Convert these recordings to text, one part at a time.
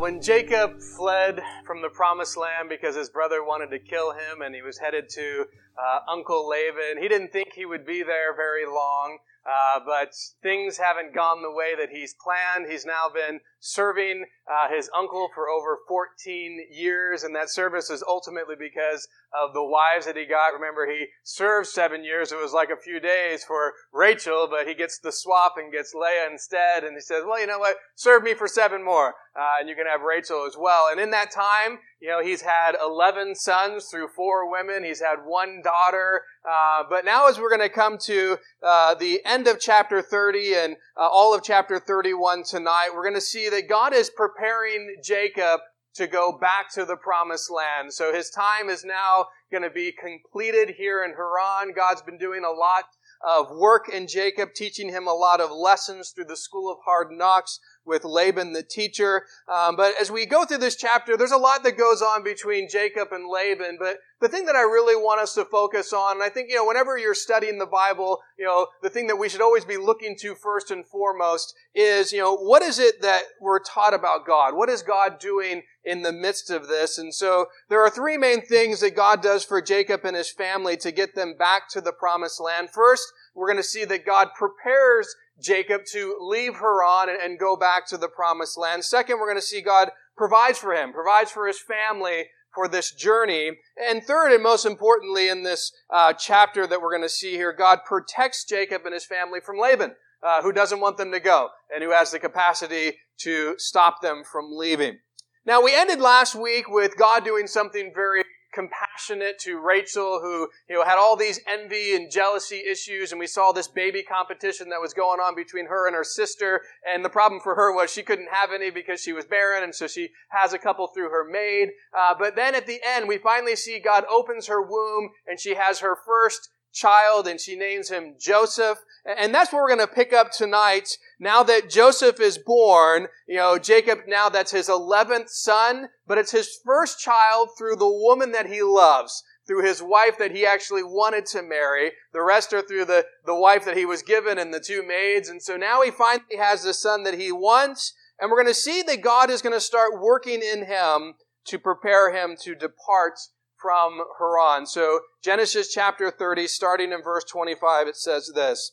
Well, when Jacob fled from the promised land because his brother wanted to kill him and he was headed to uh, Uncle Laban, he didn't think he would be there very long. Uh, but things haven't gone the way that he's planned. He's now been serving uh, his uncle for over 14 years, and that service is ultimately because of the wives that he got. Remember, he served seven years. It was like a few days for Rachel, but he gets the swap and gets Leah instead. And he says, well, you know what? Serve me for seven more, uh, and you can have Rachel as well. And in that time, you know, he's had 11 sons through four women. He's had one daughter. Uh, but now as we're going to come to uh, the end of chapter 30 and uh, all of chapter 31 tonight, we're going to see that God is preparing Jacob to go back to the promised land. So his time is now going to be completed here in Haran. God's been doing a lot of work in Jacob, teaching him a lot of lessons through the school of hard knocks with Laban the teacher. Um, but as we go through this chapter, there's a lot that goes on between Jacob and Laban. But the thing that I really want us to focus on, and I think, you know, whenever you're studying the Bible, you know, the thing that we should always be looking to first and foremost is, you know, what is it that we're taught about God? What is God doing in the midst of this? And so there are three main things that God does for Jacob and his family to get them back to the promised land. First, we're going to see that God prepares Jacob to leave Haran and, and go back to the promised land. Second, we're going to see God provides for him, provides for his family for this journey. And third, and most importantly, in this uh, chapter that we're going to see here, God protects Jacob and his family from Laban, uh, who doesn't want them to go and who has the capacity to stop them from leaving. Now, we ended last week with God doing something very compassionate to Rachel, who you know had all these envy and jealousy issues, and we saw this baby competition that was going on between her and her sister. And the problem for her was she couldn't have any because she was barren, and so she has a couple through her maid. Uh, but then at the end, we finally see God opens her womb, and she has her first child and she names him Joseph. And that's what we're going to pick up tonight. Now that Joseph is born, you know, Jacob now that's his 11th son, but it's his first child through the woman that he loves, through his wife that he actually wanted to marry. The rest are through the, the wife that he was given and the two maids. And so now he finally has the son that he wants. And we're going to see that God is going to start working in him to prepare him to depart from Haran. So Genesis chapter 30, starting in verse 25, it says this.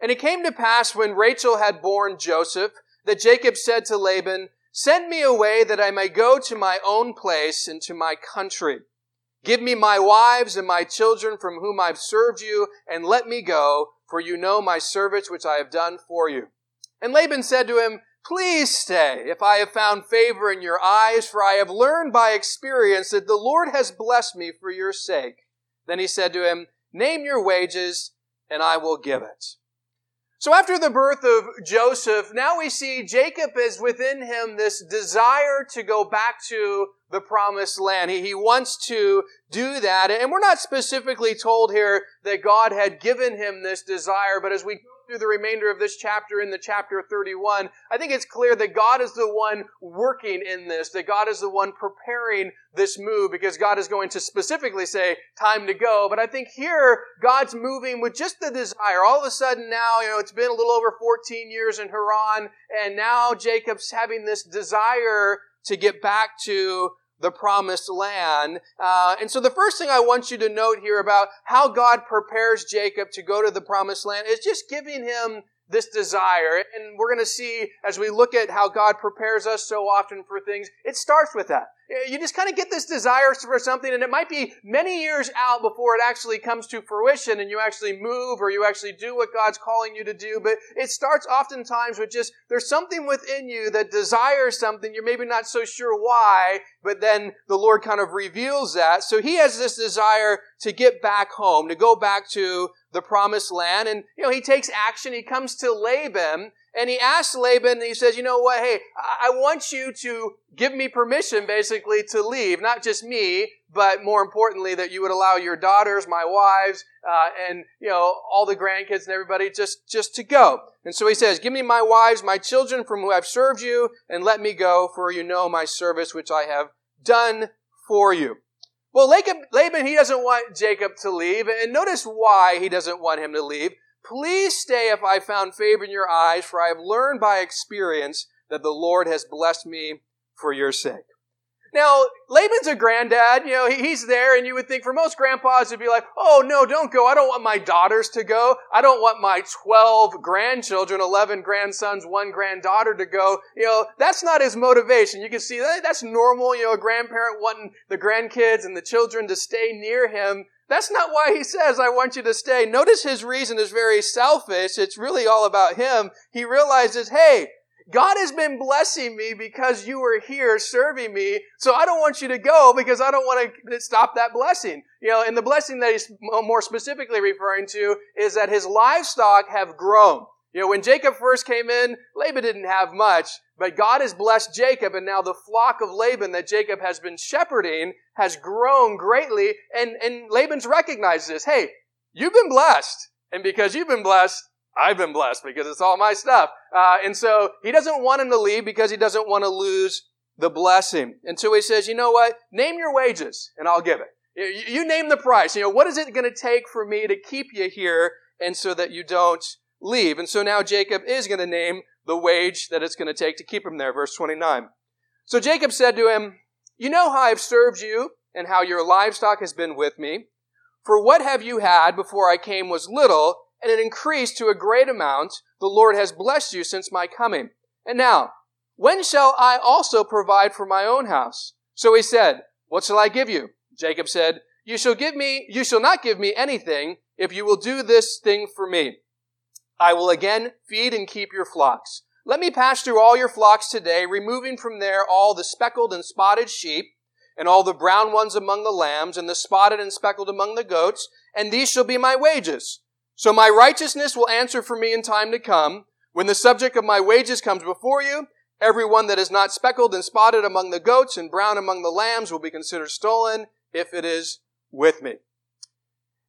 And it came to pass when Rachel had borne Joseph that Jacob said to Laban, Send me away that I may go to my own place and to my country. Give me my wives and my children from whom I've served you, and let me go, for you know my service which I have done for you. And Laban said to him, Please stay, if I have found favor in your eyes, for I have learned by experience that the Lord has blessed me for your sake. Then he said to him, Name your wages, and I will give it. So after the birth of Joseph, now we see Jacob is within him this desire to go back to the promised land. He, he wants to do that. And we're not specifically told here that God had given him this desire, but as we through the remainder of this chapter in the chapter 31, I think it's clear that God is the one working in this, that God is the one preparing this move because God is going to specifically say, time to go. But I think here, God's moving with just the desire. All of a sudden now, you know, it's been a little over 14 years in Haran, and now Jacob's having this desire to get back to the promised land. Uh, and so the first thing I want you to note here about how God prepares Jacob to go to the promised land is just giving him this desire. And we're going to see as we look at how God prepares us so often for things, it starts with that. You just kind of get this desire for something and it might be many years out before it actually comes to fruition and you actually move or you actually do what God's calling you to do. But it starts oftentimes with just, there's something within you that desires something. You're maybe not so sure why, but then the Lord kind of reveals that. So he has this desire to get back home, to go back to the promised land. And, you know, he takes action. He comes to Laban and he asks Laban, he says, you know what? Hey, I want you to give me permission basically to leave. Not just me, but more importantly, that you would allow your daughters, my wives, uh, and, you know, all the grandkids and everybody just, just to go. And so he says, give me my wives, my children from who I've served you, and let me go, for you know my service which I have done for you. Well, Laban, he doesn't want Jacob to leave, and notice why he doesn't want him to leave. Please stay if I found favor in your eyes, for I have learned by experience that the Lord has blessed me for your sake. Now, Laban's a granddad, you know, he's there, and you would think for most grandpas it'd be like, oh no, don't go. I don't want my daughters to go. I don't want my 12 grandchildren, 11 grandsons, one granddaughter to go. You know, that's not his motivation. You can see that that's normal, you know, a grandparent wanting the grandkids and the children to stay near him. That's not why he says, I want you to stay. Notice his reason is very selfish. It's really all about him. He realizes, hey, God has been blessing me because you were here serving me. So I don't want you to go because I don't want to stop that blessing. You know, and the blessing that he's more specifically referring to is that his livestock have grown. You know, when Jacob first came in, Laban didn't have much, but God has blessed Jacob, and now the flock of Laban that Jacob has been shepherding has grown greatly, and, and Laban's recognized this. Hey, you've been blessed, and because you've been blessed, I've been blessed because it's all my stuff. Uh, and so he doesn't want him to leave because he doesn't want to lose the blessing. And so he says, you know what? Name your wages, and I'll give it. You, you name the price. You know, what is it going to take for me to keep you here and so that you don't leave. And so now Jacob is going to name the wage that it's going to take to keep him there. Verse 29. So Jacob said to him, You know how I've served you and how your livestock has been with me. For what have you had before I came was little, and it increased to a great amount. The Lord has blessed you since my coming. And now, when shall I also provide for my own house? So he said, What shall I give you? Jacob said, You shall give me, you shall not give me anything if you will do this thing for me. I will again feed and keep your flocks. Let me pass through all your flocks today, removing from there all the speckled and spotted sheep, and all the brown ones among the lambs, and the spotted and speckled among the goats, and these shall be my wages. So my righteousness will answer for me in time to come. When the subject of my wages comes before you, every one that is not speckled and spotted among the goats and brown among the lambs will be considered stolen if it is with me.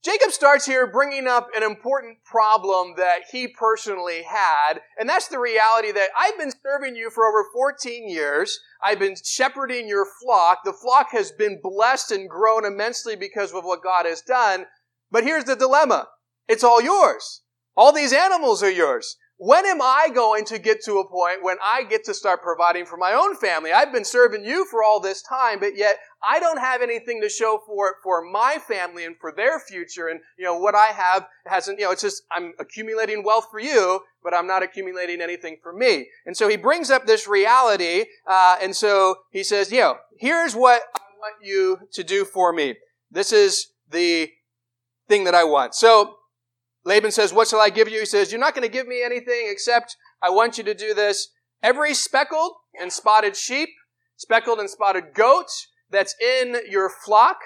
Jacob starts here bringing up an important problem that he personally had, and that's the reality that I've been serving you for over 14 years. I've been shepherding your flock. The flock has been blessed and grown immensely because of what God has done. But here's the dilemma. It's all yours. All these animals are yours. When am I going to get to a point when I get to start providing for my own family? I've been serving you for all this time, but yet I don't have anything to show for it for my family and for their future. And, you know, what I have hasn't, you know, it's just, I'm accumulating wealth for you, but I'm not accumulating anything for me. And so he brings up this reality, uh, and so he says, you know, here's what I want you to do for me. This is the thing that I want. So Laban says, What shall I give you? He says, You're not going to give me anything except I want you to do this. Every speckled and spotted sheep, speckled and spotted goat that's in your flock,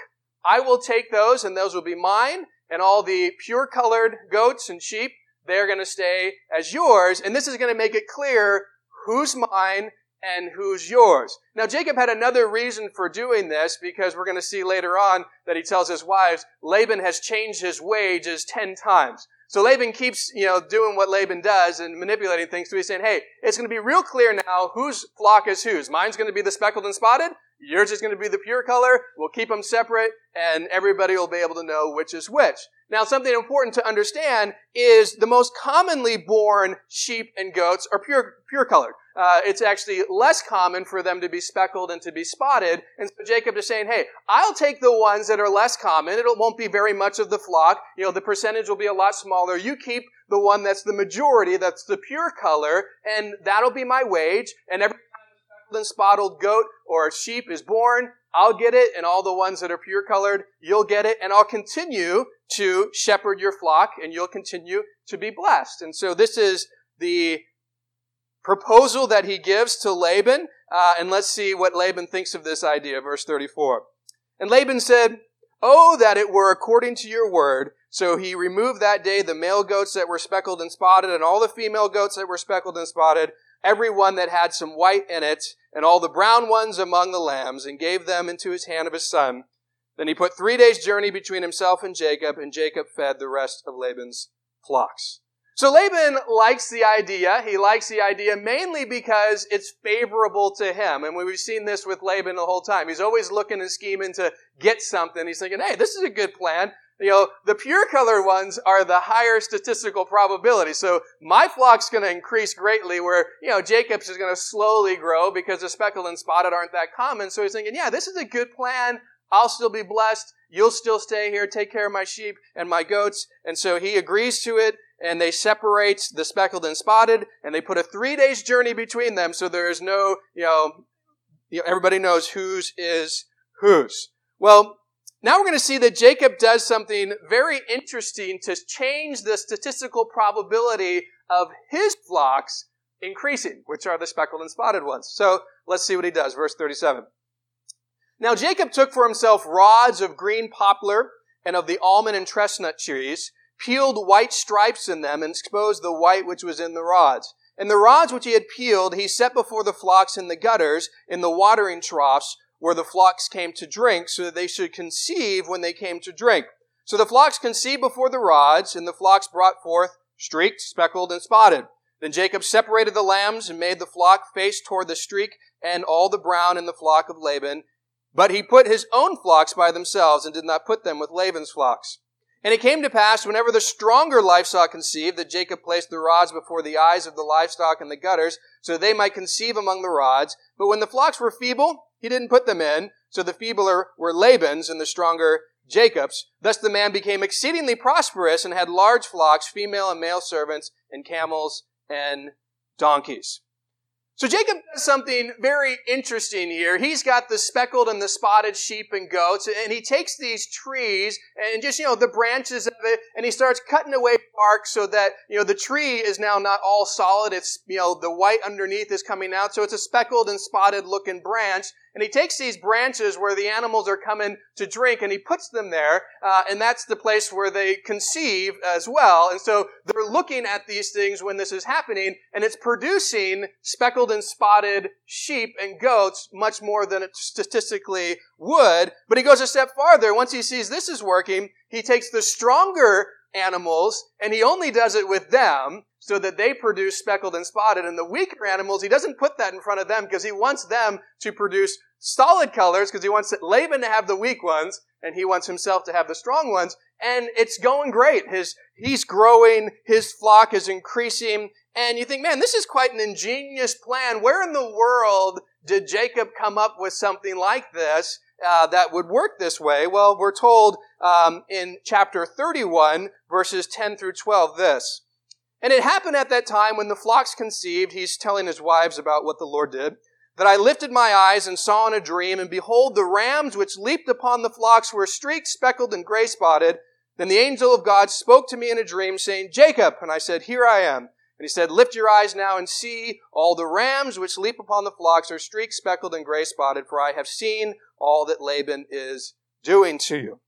I will take those and those will be mine. And all the pure colored goats and sheep, they're going to stay as yours. And this is going to make it clear who's mine and who's yours. Now, Jacob had another reason for doing this because we're going to see later on that he tells his wives, Laban has changed his wages ten times. So Laban keeps, you know, doing what Laban does and manipulating things. So he's saying, hey, it's going to be real clear now whose flock is whose. Mine's going to be the speckled and spotted. Yours is going to be the pure color. We'll keep them separate and everybody will be able to know which is which. Now, something important to understand is the most commonly born sheep and goats are pure, pure colored. Uh, it's actually less common for them to be speckled and to be spotted. And so Jacob is saying, hey, I'll take the ones that are less common. It won't be very much of the flock. You know, the percentage will be a lot smaller. You keep the one that's the majority, that's the pure color, and that'll be my wage. And every speckled and spotted goat or sheep is born, I'll get it, and all the ones that are pure colored, you'll get it, and I'll continue to shepherd your flock, and you'll continue to be blessed. And so this is the proposal that he gives to Laban, uh, and let's see what Laban thinks of this idea. Verse 34. And Laban said, Oh, that it were according to your word. So he removed that day the male goats that were speckled and spotted, and all the female goats that were speckled and spotted, every one that had some white in it, and all the brown ones among the lambs, and gave them into his hand of his son. Then he put three days' journey between himself and Jacob, and Jacob fed the rest of Laban's flocks. So Laban likes the idea. He likes the idea mainly because it's favorable to him. And we've seen this with Laban the whole time. He's always looking and scheming to get something. He's thinking, hey, this is a good plan. You know, the pure color ones are the higher statistical probability. So my flock's going to increase greatly where, you know, Jacob's is going to slowly grow because the speckled and spotted aren't that common. So he's thinking, yeah, this is a good plan. I'll still be blessed. You'll still stay here, take care of my sheep and my goats. And so he agrees to it and they separate the speckled and spotted and they put a three days journey between them so there is no, you know, you know everybody knows whose is whose. Well, now we're going to see that Jacob does something very interesting to change the statistical probability of his flocks increasing, which are the speckled and spotted ones. So let's see what he does. Verse 37. Now Jacob took for himself rods of green poplar and of the almond and chestnut trees, peeled white stripes in them, and exposed the white which was in the rods. And the rods which he had peeled, he set before the flocks in the gutters, in the watering troughs, where the flocks came to drink, so that they should conceive when they came to drink. So the flocks conceived before the rods, and the flocks brought forth streaked, speckled, and spotted. Then Jacob separated the lambs and made the flock face toward the streak and all the brown in the flock of Laban. But he put his own flocks by themselves and did not put them with Laban's flocks. And it came to pass, whenever the stronger livestock conceived, that Jacob placed the rods before the eyes of the livestock in the gutters, so they might conceive among the rods. But when the flocks were feeble, he didn't put them in, so the feebler were Laban's and the stronger Jacob's. Thus the man became exceedingly prosperous and had large flocks, female and male servants, and camels and donkeys. So Jacob does something very interesting here. He's got the speckled and the spotted sheep and goats, and he takes these trees and just, you know, the branches of it, and he starts cutting away bark so that, you know, the tree is now not all solid. It's, you know, the white underneath is coming out, so it's a speckled and spotted looking branch. And he takes these branches where the animals are coming to drink and he puts them there, uh, and that's the place where they conceive as well. And so they're looking at these things when this is happening, and it's producing speckled and spotted sheep and goats much more than it statistically would. But he goes a step farther. Once he sees this is working, he takes the stronger animals and he only does it with them so that they produce speckled and spotted. And the weaker animals, he doesn't put that in front of them because he wants them to produce solid colors because he wants Laban to have the weak ones and he wants himself to have the strong ones. And it's going great. His, he's growing. His flock is increasing. And you think, man, this is quite an ingenious plan. Where in the world did Jacob come up with something like this? Uh, that would work this way? Well, we're told um, in chapter 31, verses 10 through 12, this. And it happened at that time when the flocks conceived, he's telling his wives about what the Lord did, that I lifted my eyes and saw in a dream, and behold, the rams which leaped upon the flocks were streaked, speckled, and gray spotted. Then the angel of God spoke to me in a dream, saying, Jacob. And I said, Here I am. And he said, Lift your eyes now and see, all the rams which leap upon the flocks are streaked, speckled, and gray spotted, for I have seen all that Laban is doing to you.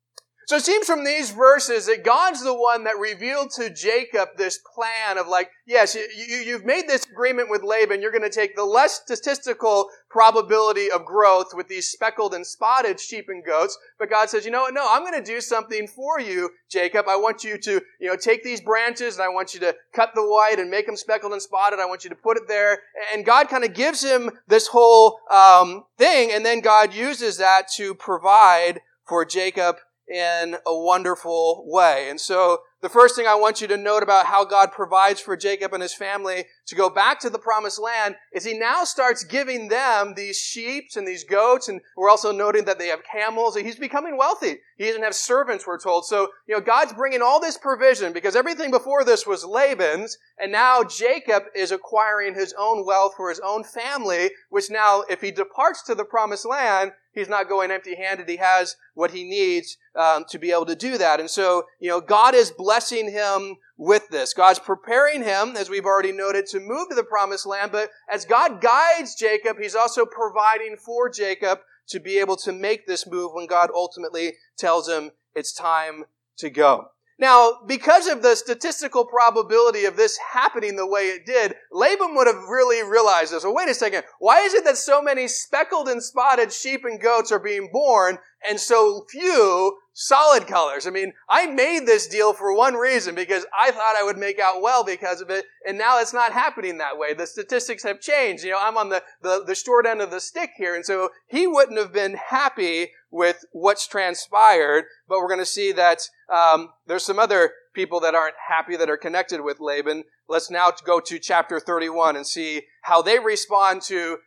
So it seems from these verses that God's the one that revealed to Jacob this plan of like, yes, you, have made this agreement with Laban. You're going to take the less statistical probability of growth with these speckled and spotted sheep and goats. But God says, you know what? No, I'm going to do something for you, Jacob. I want you to, you know, take these branches and I want you to cut the white and make them speckled and spotted. I want you to put it there. And God kind of gives him this whole um, thing. And then God uses that to provide for Jacob in a wonderful way. And so the first thing I want you to note about how God provides for Jacob and his family to go back to the promised land is he now starts giving them these sheep and these goats. And we're also noting that they have camels. And he's becoming wealthy. He doesn't have servants, we're told. So, you know, God's bringing all this provision because everything before this was Laban's. And now Jacob is acquiring his own wealth for his own family, which now, if he departs to the promised land, he's not going empty handed. He has what he needs um, to be able to do that. And so, you know, God is blessing him with this. God's preparing him, as we've already noted, to move to the promised land. But as God guides Jacob, he's also providing for Jacob to be able to make this move when God ultimately tells him it's time to go. Now, because of the statistical probability of this happening the way it did, Laban would have really realized this. Well, wait a second. Why is it that so many speckled and spotted sheep and goats are being born and so few solid colors. I mean, I made this deal for one reason because I thought I would make out well because of it, and now it's not happening that way. The statistics have changed. You know, I'm on the, the, the short end of the stick here, and so he wouldn't have been happy with what's transpired, but we're going to see that um, there's some other people that aren't happy that are connected with Laban. Let's now go to chapter 31 and see how they respond to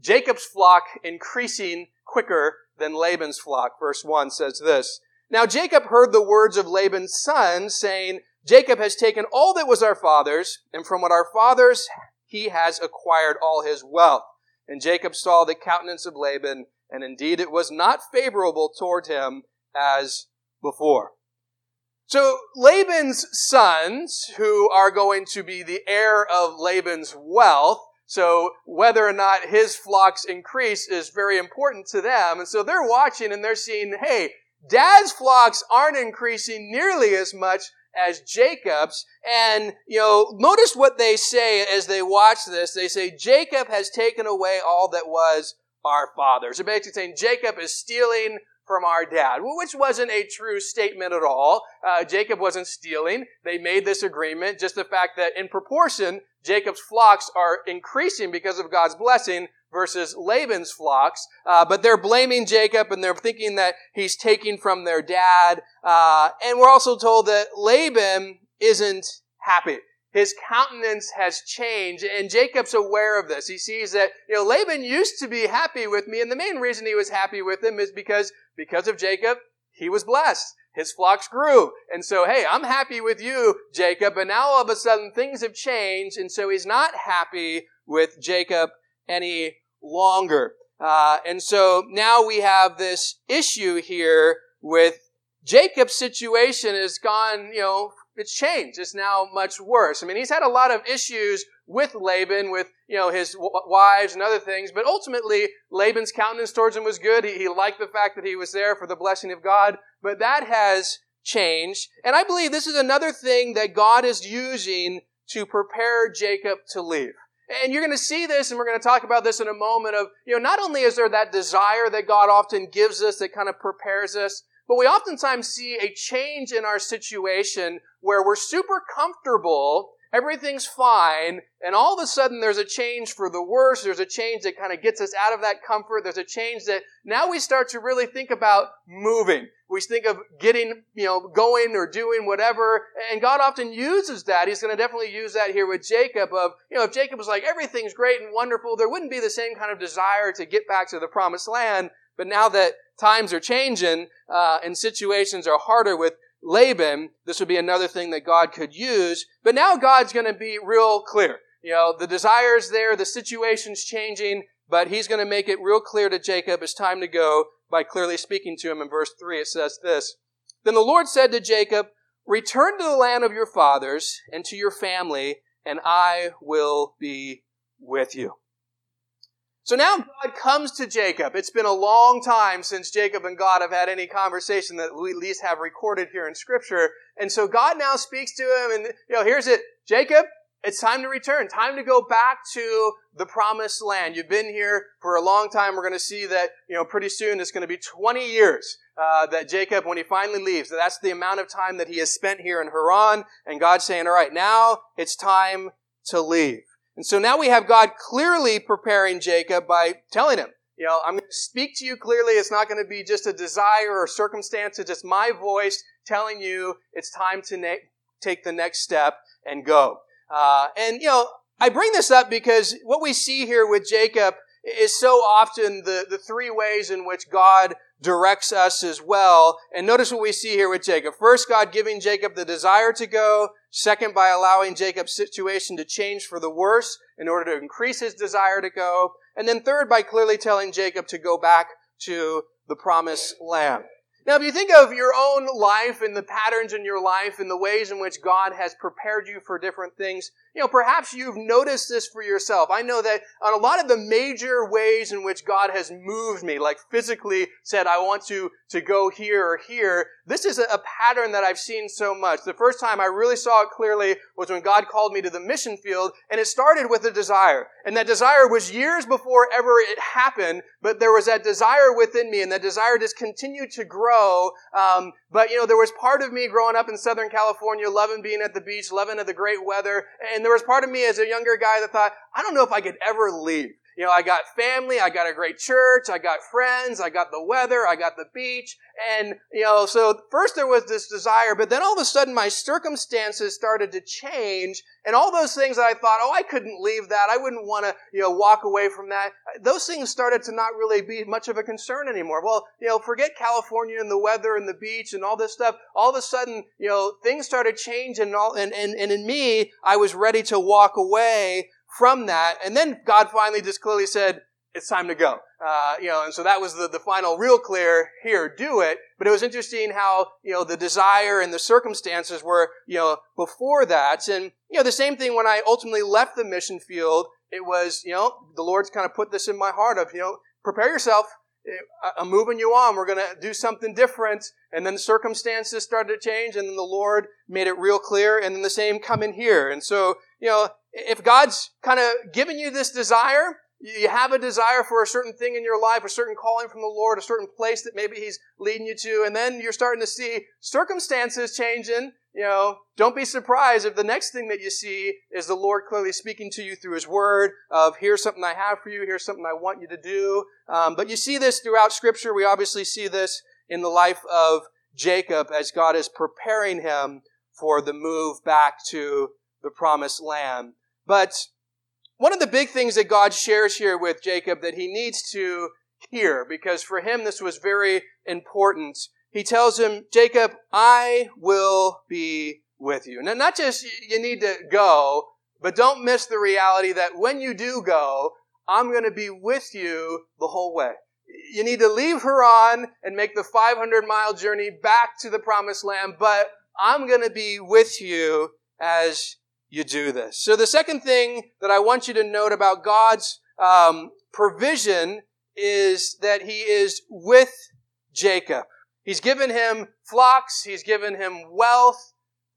Jacob's flock increasing quicker than Laban's flock. Verse 1 says this Now Jacob heard the words of Laban's son, saying, Jacob has taken all that was our father's, and from what our father's he has acquired all his wealth. And Jacob saw the countenance of Laban, and indeed it was not favorable toward him as before. So Laban's sons, who are going to be the heir of Laban's wealth, so whether or not his flocks increase is very important to them. And so they're watching and they're seeing, hey, dad's flocks aren't increasing nearly as much as Jacob's. And, you know, notice what they say as they watch this. They say, Jacob has taken away all that was our father's. They're basically saying Jacob is stealing from our dad, which wasn't a true statement at all. Uh, Jacob wasn't stealing. They made this agreement. Just the fact that in proportion, Jacob's flocks are increasing because of God's blessing versus Laban's flocks. Uh, but they're blaming Jacob and they're thinking that he's taking from their dad. Uh, and we're also told that Laban isn't happy. His countenance has changed, and Jacob's aware of this. He sees that, you know, Laban used to be happy with me, and the main reason he was happy with him is because, because of Jacob, he was blessed. His flocks grew. And so, hey, I'm happy with you, Jacob. But now all of a sudden things have changed. And so he's not happy with Jacob any longer. Uh, and so now we have this issue here with Jacob's situation has gone, you know, it's changed. It's now much worse. I mean, he's had a lot of issues with Laban, with, you know, his wives and other things, but ultimately, Laban's countenance towards him was good. He, he liked the fact that he was there for the blessing of God, but that has changed. And I believe this is another thing that God is using to prepare Jacob to leave. And you're going to see this, and we're going to talk about this in a moment of, you know, not only is there that desire that God often gives us that kind of prepares us, but we oftentimes see a change in our situation where we're super comfortable, everything's fine, and all of a sudden there's a change for the worse. There's a change that kind of gets us out of that comfort. There's a change that now we start to really think about moving. We think of getting, you know, going or doing whatever. And God often uses that. He's going to definitely use that here with Jacob of, you know, if Jacob was like, everything's great and wonderful, there wouldn't be the same kind of desire to get back to the promised land. But now that times are changing uh, and situations are harder with Laban, this would be another thing that God could use. But now God's going to be real clear. You know, the desire's there, the situation's changing, but he's going to make it real clear to Jacob it's time to go by clearly speaking to him. In verse 3, it says this Then the Lord said to Jacob, Return to the land of your fathers and to your family, and I will be with you. So now God comes to Jacob. It's been a long time since Jacob and God have had any conversation that we at least have recorded here in scripture. And so God now speaks to him and, you know, here's it. Jacob, it's time to return. Time to go back to the promised land. You've been here for a long time. We're going to see that, you know, pretty soon it's going to be 20 years uh, that Jacob, when he finally leaves, that's the amount of time that he has spent here in Haran. And God's saying, all right, now it's time to leave. And so now we have God clearly preparing Jacob by telling him, You know, I'm going to speak to you clearly. It's not going to be just a desire or circumstance. It's just my voice telling you it's time to na- take the next step and go. Uh, and, you know, I bring this up because what we see here with Jacob is so often the, the three ways in which God directs us as well. And notice what we see here with Jacob. First, God giving Jacob the desire to go. Second, by allowing Jacob's situation to change for the worse in order to increase his desire to go. And then third, by clearly telling Jacob to go back to the promised land. Now, if you think of your own life and the patterns in your life and the ways in which God has prepared you for different things, you know, perhaps you've noticed this for yourself. I know that on a lot of the major ways in which God has moved me, like physically said, I want to, to go here or here, this is a pattern that I've seen so much. The first time I really saw it clearly was when God called me to the mission field, and it started with a desire. And that desire was years before ever it happened, but there was that desire within me, and that desire just continued to grow. Um, but, you know, there was part of me growing up in Southern California, loving being at the beach, loving the great weather. And there was part of me as a younger guy that thought, I don't know if I could ever leave. You know, I got family, I got a great church, I got friends, I got the weather, I got the beach. And, you know, so first there was this desire, but then all of a sudden my circumstances started to change. And all those things that I thought, oh, I couldn't leave that. I wouldn't want to, you know, walk away from that. Those things started to not really be much of a concern anymore. Well, you know, forget California and the weather and the beach and all this stuff. All of a sudden, you know, things started changing and all, and, and, and in me, I was ready to walk away from that. And then God finally just clearly said, it's time to go. Uh, you know, and so that was the, the final real clear, here, do it. But it was interesting how, you know, the desire and the circumstances were, you know, before that. And, you know, the same thing when I ultimately left the mission field, it was, you know, the Lord's kind of put this in my heart of, you know, prepare yourself. I'm moving you on. We're going to do something different. And then the circumstances started to change and then the Lord made it real clear and then the same come in here. And so, you know, if God's kind of given you this desire, you have a desire for a certain thing in your life, a certain calling from the Lord, a certain place that maybe He's leading you to, and then you're starting to see circumstances changing, you know, don't be surprised if the next thing that you see is the Lord clearly speaking to you through His Word of, here's something I have for you, here's something I want you to do. Um, but you see this throughout Scripture. We obviously see this in the life of Jacob as God is preparing him for the move back to the promised land. But one of the big things that God shares here with Jacob that he needs to hear, because for him this was very important, he tells him, Jacob, I will be with you. Now, not just you need to go, but don't miss the reality that when you do go, I'm going to be with you the whole way. You need to leave Haran and make the 500 mile journey back to the promised land, but I'm going to be with you as you do this. So the second thing that I want you to note about God's um, provision is that He is with Jacob. He's given him flocks, He's given him wealth,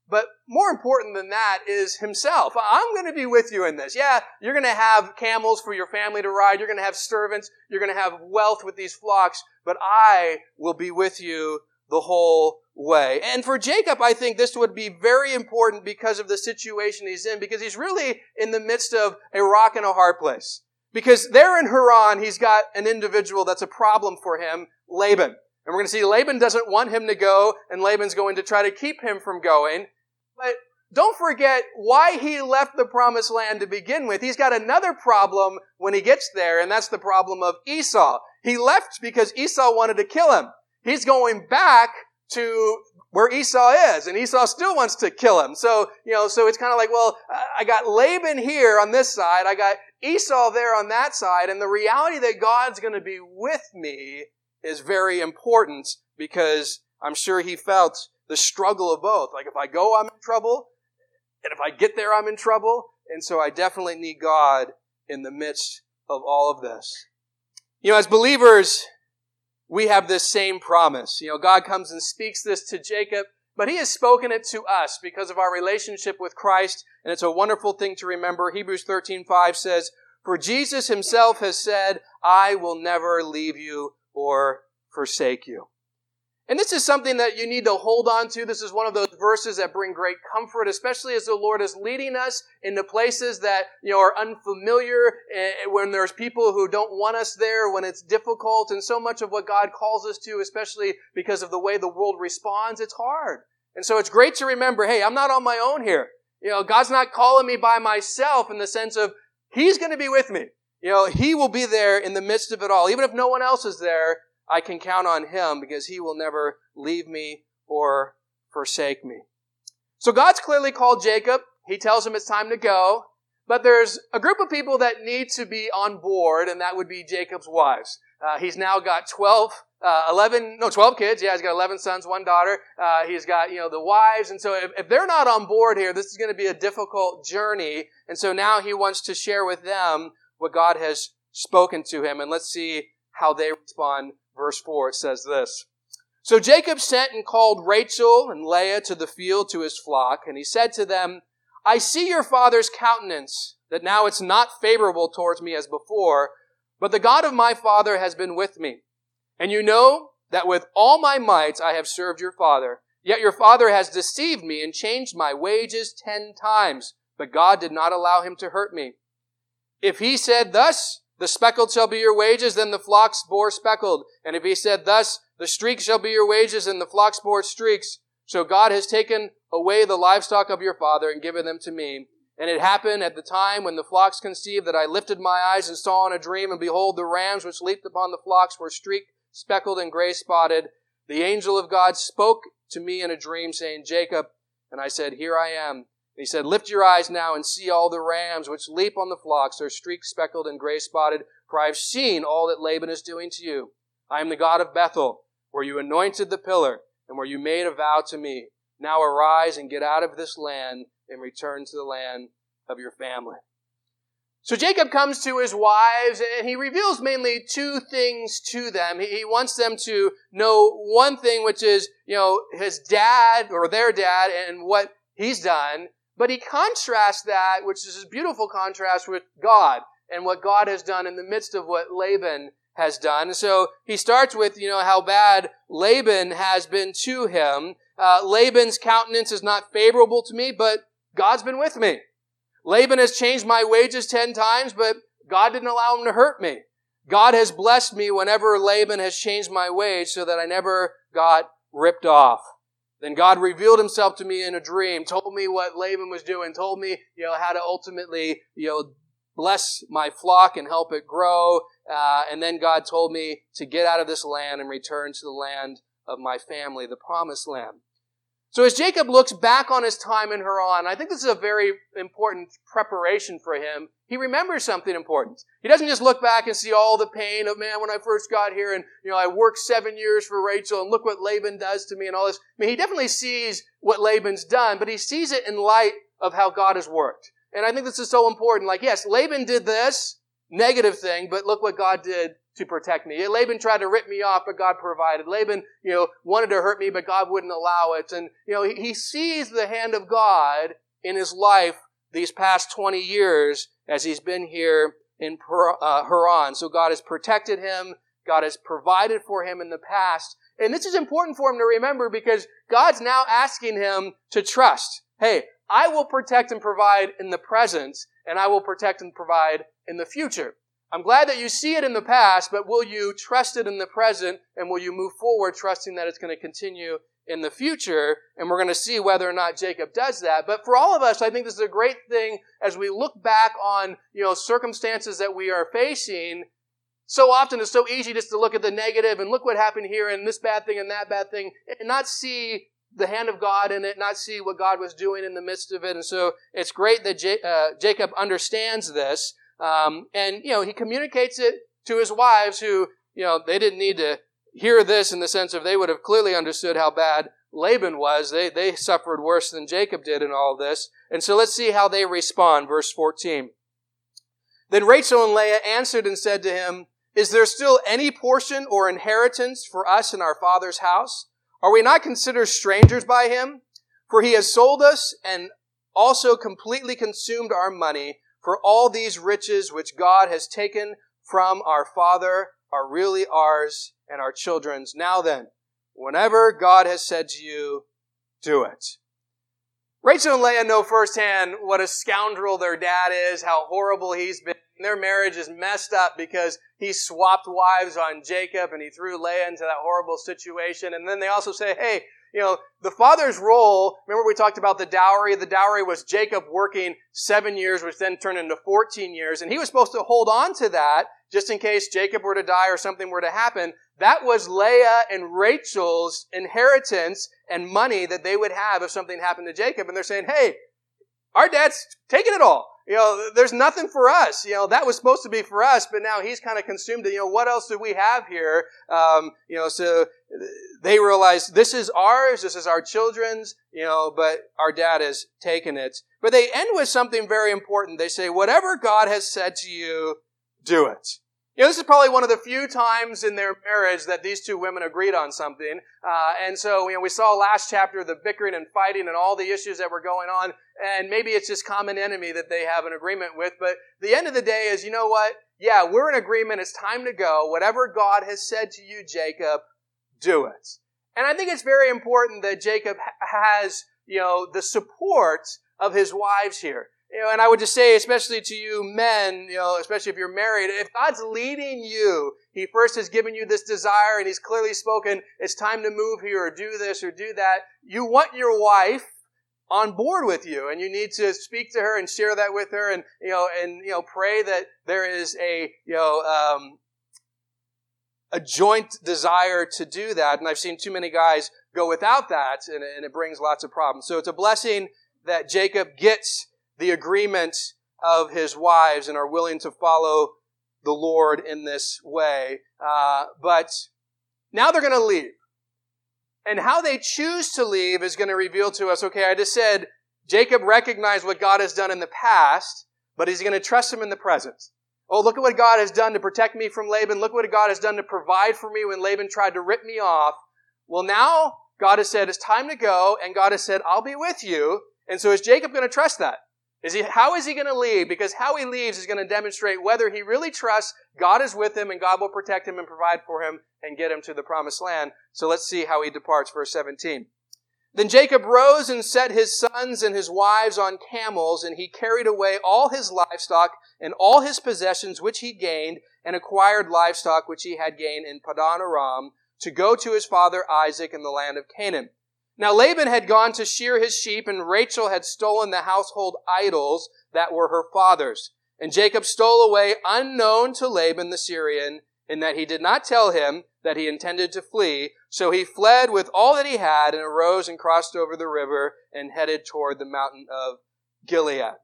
but more important than that is himself. I'm going to be with you in this. Yeah, you're going to have camels for your family to ride. You're going to have servants. You're going to have wealth with these flocks, but I will be with you the whole way. And for Jacob, I think this would be very important because of the situation he's in, because he's really in the midst of a rock and a hard place. Because there in Haran, he's got an individual that's a problem for him, Laban. And we're going to see Laban doesn't want him to go, and Laban's going to try to keep him from going. But don't forget why he left the promised land to begin with. He's got another problem when he gets there, and that's the problem of Esau. He left because Esau wanted to kill him. He's going back to where Esau is, and Esau still wants to kill him. So, you know, so it's kind of like, well, I got Laban here on this side, I got Esau there on that side, and the reality that God's going to be with me is very important because I'm sure he felt the struggle of both. Like, if I go, I'm in trouble, and if I get there, I'm in trouble, and so I definitely need God in the midst of all of this. You know, as believers, we have this same promise. You know, God comes and speaks this to Jacob, but he has spoken it to us because of our relationship with Christ, and it's a wonderful thing to remember. Hebrews 13:5 says, "For Jesus himself has said, I will never leave you or forsake you." And this is something that you need to hold on to. This is one of those verses that bring great comfort, especially as the Lord is leading us into places that, you know, are unfamiliar, eh, when there's people who don't want us there, when it's difficult, and so much of what God calls us to, especially because of the way the world responds, it's hard. And so it's great to remember, hey, I'm not on my own here. You know, God's not calling me by myself in the sense of He's going to be with me. You know, He will be there in the midst of it all. Even if no one else is there, I can count on Him because He will never leave me or forsake me. So God's clearly called Jacob. He tells him it's time to go. But there's a group of people that need to be on board, and that would be Jacob's wives. Uh, he's now got 12, uh, 11, no, 12 kids. Yeah, he's got 11 sons, one daughter. Uh, he's got, you know, the wives. And so if, if they're not on board here, this is going to be a difficult journey. And so now he wants to share with them what God has spoken to him. And let's see how they respond. Verse 4, it says this. So Jacob sent and called Rachel and Leah to the field to his flock, and he said to them, I see your father's countenance, that now it's not favorable towards me as before, but the God of my father has been with me. And you know that with all my might I have served your father. Yet your father has deceived me and changed my wages ten times, but God did not allow him to hurt me. If he said thus, the speckled shall be your wages, then the flocks bore speckled. And if he said thus, the streaks shall be your wages, and the flocks bore streaks. So God has taken away the livestock of your father and given them to me. And it happened at the time when the flocks conceived that I lifted my eyes and saw in a dream, and behold, the rams which leaped upon the flocks were streaked, speckled, and gray spotted. The angel of God spoke to me in a dream, saying, Jacob. And I said, Here I am. He said, Lift your eyes now and see all the rams which leap on the flocks are streaked, speckled, and gray spotted, for I have seen all that Laban is doing to you. I am the God of Bethel, where you anointed the pillar, and where you made a vow to me. Now arise and get out of this land and return to the land of your family. So Jacob comes to his wives and he reveals mainly two things to them. He wants them to know one thing, which is, you know, his dad or their dad and what he's done. But he contrasts that, which is a beautiful contrast with God and what God has done in the midst of what Laban has done. So he starts with, you know, how bad Laban has been to him. Uh, Laban's countenance is not favorable to me, but God's been with me. Laban has changed my wages ten times, but God didn't allow him to hurt me. God has blessed me whenever Laban has changed my wage so that I never got ripped off. Then God revealed himself to me in a dream, told me what Laban was doing, told me, you know, how to ultimately, you know, bless my flock and help it grow. Uh, and then God told me to get out of this land and return to the land of my family, the promised land. So as Jacob looks back on his time in Haran, I think this is a very important preparation for him. He remembers something important. He doesn't just look back and see all the pain of, man, when I first got here and, you know, I worked seven years for Rachel and look what Laban does to me and all this. I mean, he definitely sees what Laban's done, but he sees it in light of how God has worked. And I think this is so important. Like, yes, Laban did this negative thing, but look what God did to protect me. Laban tried to rip me off, but God provided. Laban, you know, wanted to hurt me, but God wouldn't allow it. And, you know, he, he sees the hand of God in his life these past 20 years as he's been here in uh, Haran. So God has protected him. God has provided for him in the past. And this is important for him to remember because God's now asking him to trust. Hey, I will protect and provide in the present, and I will protect and provide in the future. I'm glad that you see it in the past, but will you trust it in the present, and will you move forward trusting that it's going to continue in the future? And we're going to see whether or not Jacob does that. But for all of us, I think this is a great thing as we look back on, you know, circumstances that we are facing. So often it's so easy just to look at the negative and look what happened here and this bad thing and that bad thing and not see the hand of God in it, not see what God was doing in the midst of it. And so it's great that J- uh, Jacob understands this. Um, and, you know, he communicates it to his wives who, you know, they didn't need to hear this in the sense of they would have clearly understood how bad Laban was. They, they suffered worse than Jacob did in all this. And so let's see how they respond. Verse 14. Then Rachel and Leah answered and said to him, Is there still any portion or inheritance for us in our father's house? Are we not considered strangers by him? For he has sold us and also completely consumed our money, for all these riches which God has taken from our father are really ours and our children's. Now then, Whenever God has said to you, do it. Rachel and Leah know firsthand what a scoundrel their dad is, how horrible he's been. Their marriage is messed up because he swapped wives on Jacob and he threw Leah into that horrible situation. And then they also say, hey, you know, the father's role, remember we talked about the dowry? The dowry was Jacob working seven years, which then turned into 14 years. And he was supposed to hold on to that just in case Jacob were to die or something were to happen. That was Leah and Rachel's inheritance and money that they would have if something happened to Jacob. And they're saying, hey, our dad's taking it all. You know, there's nothing for us. You know, that was supposed to be for us, but now he's kind of consumed it. You know, what else do we have here? Um, you know, so they realize this is ours, this is our children's, you know, but our dad has taken it. But they end with something very important. They say, whatever God has said to you, do it. You know, this is probably one of the few times in their marriage that these two women agreed on something. Uh, and so, you know, we saw last chapter the bickering and fighting and all the issues that were going on. And maybe it's just common enemy that they have an agreement with. But the end of the day is, you know what? Yeah, we're in agreement. It's time to go. Whatever God has said to you, Jacob, do it. And I think it's very important that Jacob has, you know, the support of his wives here. You know, and I would just say, especially to you men, you know, especially if you're married, if God's leading you, He first has given you this desire and He's clearly spoken, it's time to move here or do this or do that. You want your wife on board with you and you need to speak to her and share that with her and, you know, and, you know, pray that there is a, you know, um, a joint desire to do that. And I've seen too many guys go without that and, and it brings lots of problems. So it's a blessing that Jacob gets the agreement of his wives and are willing to follow the Lord in this way. Uh, but now they're going to leave. And how they choose to leave is going to reveal to us, okay, I just said Jacob recognized what God has done in the past, but he's going to trust him in the present. Oh, look at what God has done to protect me from Laban. Look what God has done to provide for me when Laban tried to rip me off. Well, now God has said it's time to go, and God has said, I'll be with you. And so is Jacob going to trust that? Is he, how is he going to leave? Because how he leaves is going to demonstrate whether he really trusts God is with him and God will protect him and provide for him and get him to the promised land. So let's see how he departs. Verse 17. Then Jacob rose and set his sons and his wives on camels, and he carried away all his livestock and all his possessions which he gained, and acquired livestock which he had gained in Padan Aram, to go to his father Isaac in the land of Canaan. Now Laban had gone to shear his sheep, and Rachel had stolen the household idols that were her father's. And Jacob stole away unknown to Laban the Syrian, in that he did not tell him that he intended to flee. So he fled with all that he had and arose and crossed over the river and headed toward the mountain of Gilead.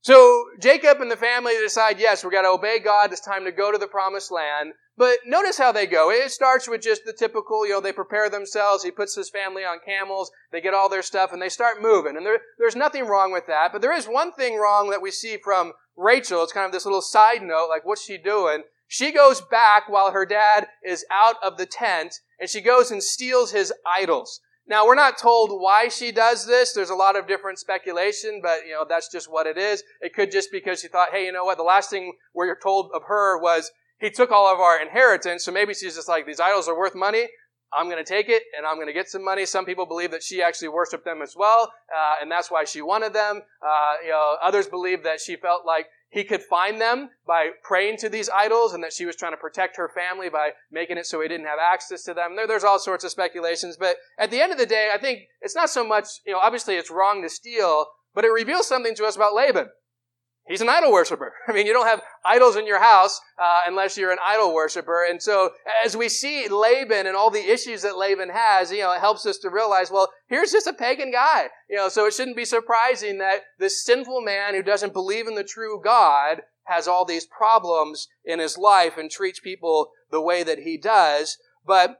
So Jacob and the family decide, yes, we're going to obey God. It's time to go to the promised land. But notice how they go. It starts with just the typical, you know, they prepare themselves. He puts his family on camels. They get all their stuff and they start moving. And there, there's nothing wrong with that. But there is one thing wrong that we see from Rachel. It's kind of this little side note, like what's she doing? She goes back while her dad is out of the tent and she goes and steals his idols. Now, we're not told why she does this. There's a lot of different speculation, but, you know, that's just what it is. It could just because she thought, hey, you know what? The last thing we're told of her was he took all of our inheritance. So maybe she's just like, these idols are worth money. I'm going to take it and I'm going to get some money. Some people believe that she actually worshiped them as well, uh, and that's why she wanted them. Uh, you know, others believe that she felt like he could find them by praying to these idols and that she was trying to protect her family by making it so he didn't have access to them. There, there's all sorts of speculations, but at the end of the day, I think it's not so much, you know, obviously it's wrong to steal, but it reveals something to us about Laban. He's an idol worshiper. I mean, you don't have idols in your house uh, unless you're an idol worshiper. And so, as we see Laban and all the issues that Laban has, you know, it helps us to realize, well, here's just a pagan guy. You know, so it shouldn't be surprising that this sinful man who doesn't believe in the true God has all these problems in his life and treats people the way that he does. But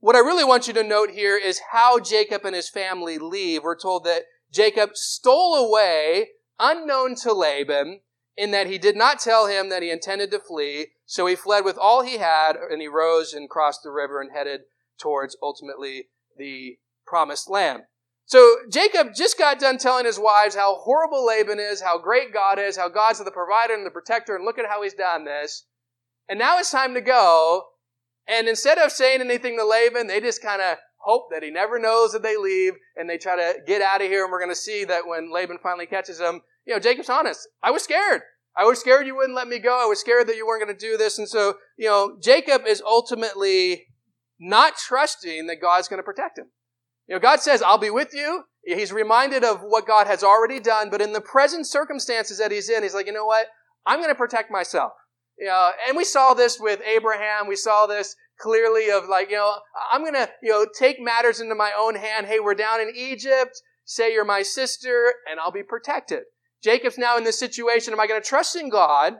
what I really want you to note here is how Jacob and his family leave. We're told that Jacob stole away unknown to Laban, in that he did not tell him that he intended to flee. So he fled with all he had, and he rose and crossed the river and headed towards ultimately the promised land. So Jacob just got done telling his wives how horrible Laban is, how great God is, how God's the provider and the protector, and look at how he's done this. And now it's time to go. And instead of saying anything to Laban, they just kind of hope that he never knows that they leave and they try to get out of here. And we're going to see that when Laban finally catches them, you know, Jacob's honest. I was scared. I was scared you wouldn't let me go. I was scared that you weren't going to do this. And so, you know, Jacob is ultimately not trusting that God's going to protect him. You know, God says, I'll be with you. He's reminded of what God has already done, but in the present circumstances that he's in, he's like, you know what? I'm going to protect myself. You know, and we saw this with Abraham. We saw this clearly of like, you know, I'm going to, you know, take matters into my own hand. Hey, we're down in Egypt. Say you're my sister and I'll be protected. Jacob's now in this situation. Am I going to trust in God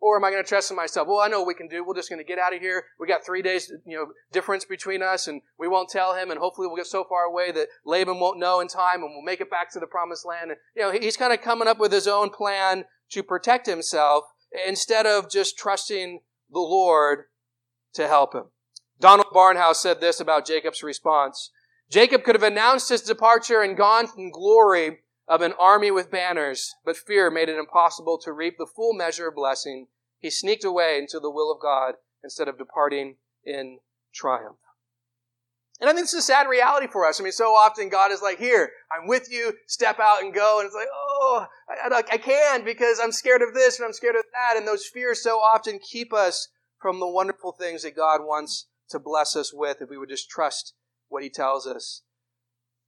or am I going to trust in myself? Well, I know what we can do. We're just going to get out of here. We got three days, you know, difference between us and we won't tell him and hopefully we'll get so far away that Laban won't know in time and we'll make it back to the promised land. And, you know, he's kind of coming up with his own plan to protect himself instead of just trusting the Lord to help him. Donald Barnhouse said this about Jacob's response. Jacob could have announced his departure and gone in glory of an army with banners, but fear made it impossible to reap the full measure of blessing. He sneaked away into the will of God instead of departing in triumph. And I think this is a sad reality for us. I mean, so often God is like, here, I'm with you, step out and go. And it's like, oh, I, I can't because I'm scared of this and I'm scared of that. And those fears so often keep us from the wonderful things that God wants to bless us with if we would just trust what he tells us.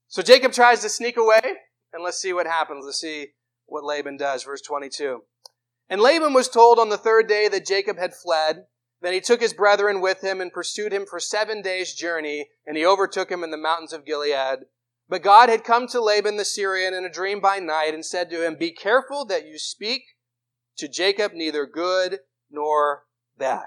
So Jacob tries to sneak away, and let's see what happens. Let's see what Laban does. Verse 22. And Laban was told on the third day that Jacob had fled. Then he took his brethren with him and pursued him for seven days' journey, and he overtook him in the mountains of Gilead. But God had come to Laban the Syrian in a dream by night and said to him, Be careful that you speak to Jacob neither good nor bad.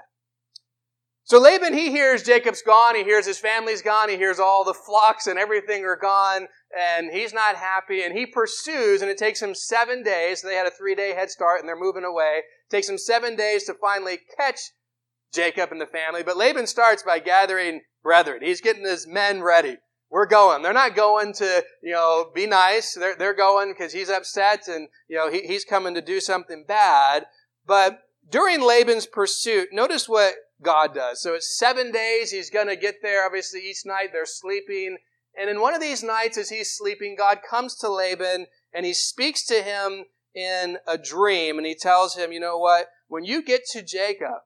So Laban, he hears Jacob's gone, he hears his family's gone, he hears all the flocks and everything are gone, and he's not happy, and he pursues, and it takes him seven days, they had a three day head start, and they're moving away. It takes him seven days to finally catch Jacob and the family, but Laban starts by gathering brethren. He's getting his men ready. We're going. They're not going to, you know, be nice. They're, they're going because he's upset and, you know, he, he's coming to do something bad. But during Laban's pursuit, notice what God does. So it's seven days. He's going to get there. Obviously, each night they're sleeping. And in one of these nights, as he's sleeping, God comes to Laban and he speaks to him in a dream. And he tells him, you know what? When you get to Jacob,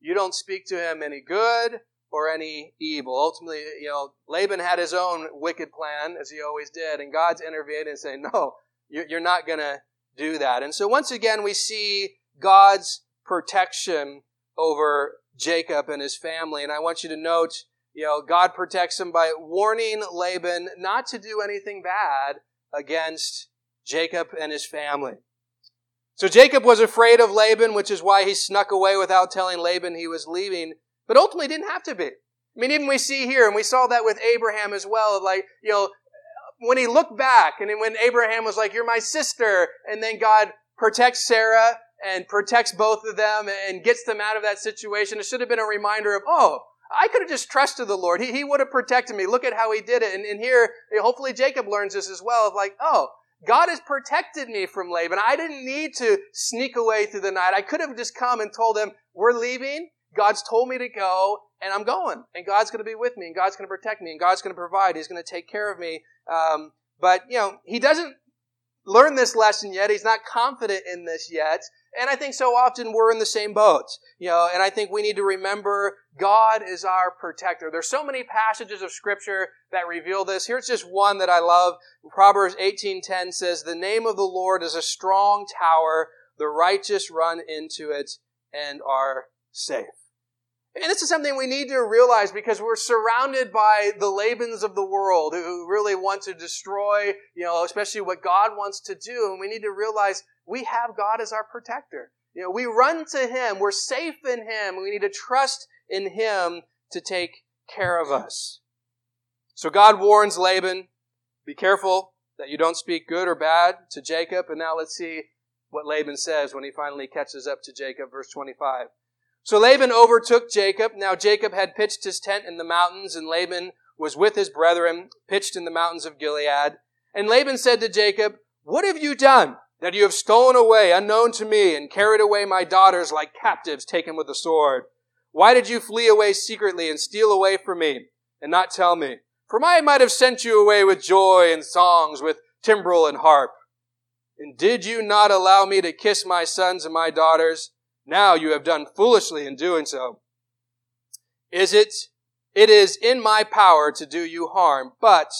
you don't speak to him any good or any evil. Ultimately, you know, Laban had his own wicked plan, as he always did. And God's intervened and saying, no, you're not going to do that. And so once again, we see God's protection over Jacob and his family. And I want you to note, you know, God protects him by warning Laban not to do anything bad against Jacob and his family. So Jacob was afraid of Laban, which is why he snuck away without telling Laban he was leaving, but ultimately didn't have to be. I mean, even we see here, and we saw that with Abraham as well, like, you know, when he looked back and when Abraham was like, you're my sister, and then God protects Sarah and protects both of them and gets them out of that situation. It should have been a reminder of, oh, I could have just trusted the Lord. He, he would have protected me. Look at how he did it. And, and here, hopefully Jacob learns this as well of like, oh, God has protected me from Laban. I didn't need to sneak away through the night. I could have just come and told him, we're leaving. God's told me to go and I'm going and God's going to be with me and God's going to protect me and God's going to provide. He's going to take care of me. Um, but, you know, he doesn't learn this lesson yet. He's not confident in this yet. And I think so often we're in the same boat, you know, and I think we need to remember God is our protector. There's so many passages of scripture that reveal this. Here's just one that I love. Proverbs 18:10 says, "The name of the Lord is a strong tower; the righteous run into it and are safe." And this is something we need to realize because we're surrounded by the Labans of the world who really want to destroy, you know, especially what God wants to do. And we need to realize we have God as our protector. You know, we run to Him. We're safe in Him. We need to trust in Him to take care of us. So God warns Laban, be careful that you don't speak good or bad to Jacob. And now let's see what Laban says when he finally catches up to Jacob, verse 25. So Laban overtook Jacob. Now Jacob had pitched his tent in the mountains, and Laban was with his brethren, pitched in the mountains of Gilead. And Laban said to Jacob, What have you done? That you have stolen away unknown to me and carried away my daughters like captives taken with a sword. Why did you flee away secretly and steal away from me and not tell me? For I might have sent you away with joy and songs, with timbrel and harp. And did you not allow me to kiss my sons and my daughters? Now you have done foolishly in doing so. Is it? It is in my power to do you harm, but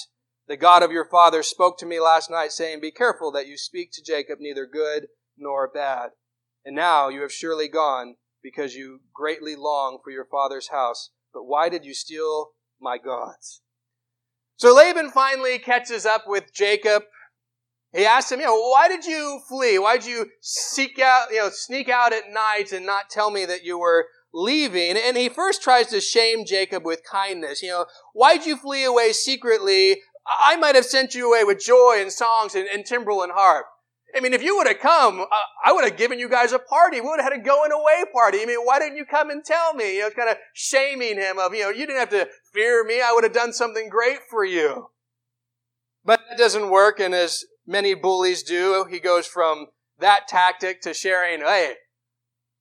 the God of your father spoke to me last night saying, be careful that you speak to Jacob neither good nor bad. And now you have surely gone because you greatly long for your father's house. But why did you steal my gods? So Laban finally catches up with Jacob he asks him, you know, why did you flee? Why did you seek out, you know, sneak out at night and not tell me that you were leaving? And he first tries to shame Jacob with kindness. You know, why did you flee away secretly? I might have sent you away with joy and songs and, and timbrel and harp. I mean, if you would have come, I would have given you guys a party. We would have had a going away party. I mean, why didn't you come and tell me? You know, kind of shaming him of, you know, you didn't have to fear me. I would have done something great for you. But that doesn't work. And as many bullies do. He goes from that tactic to sharing, hey,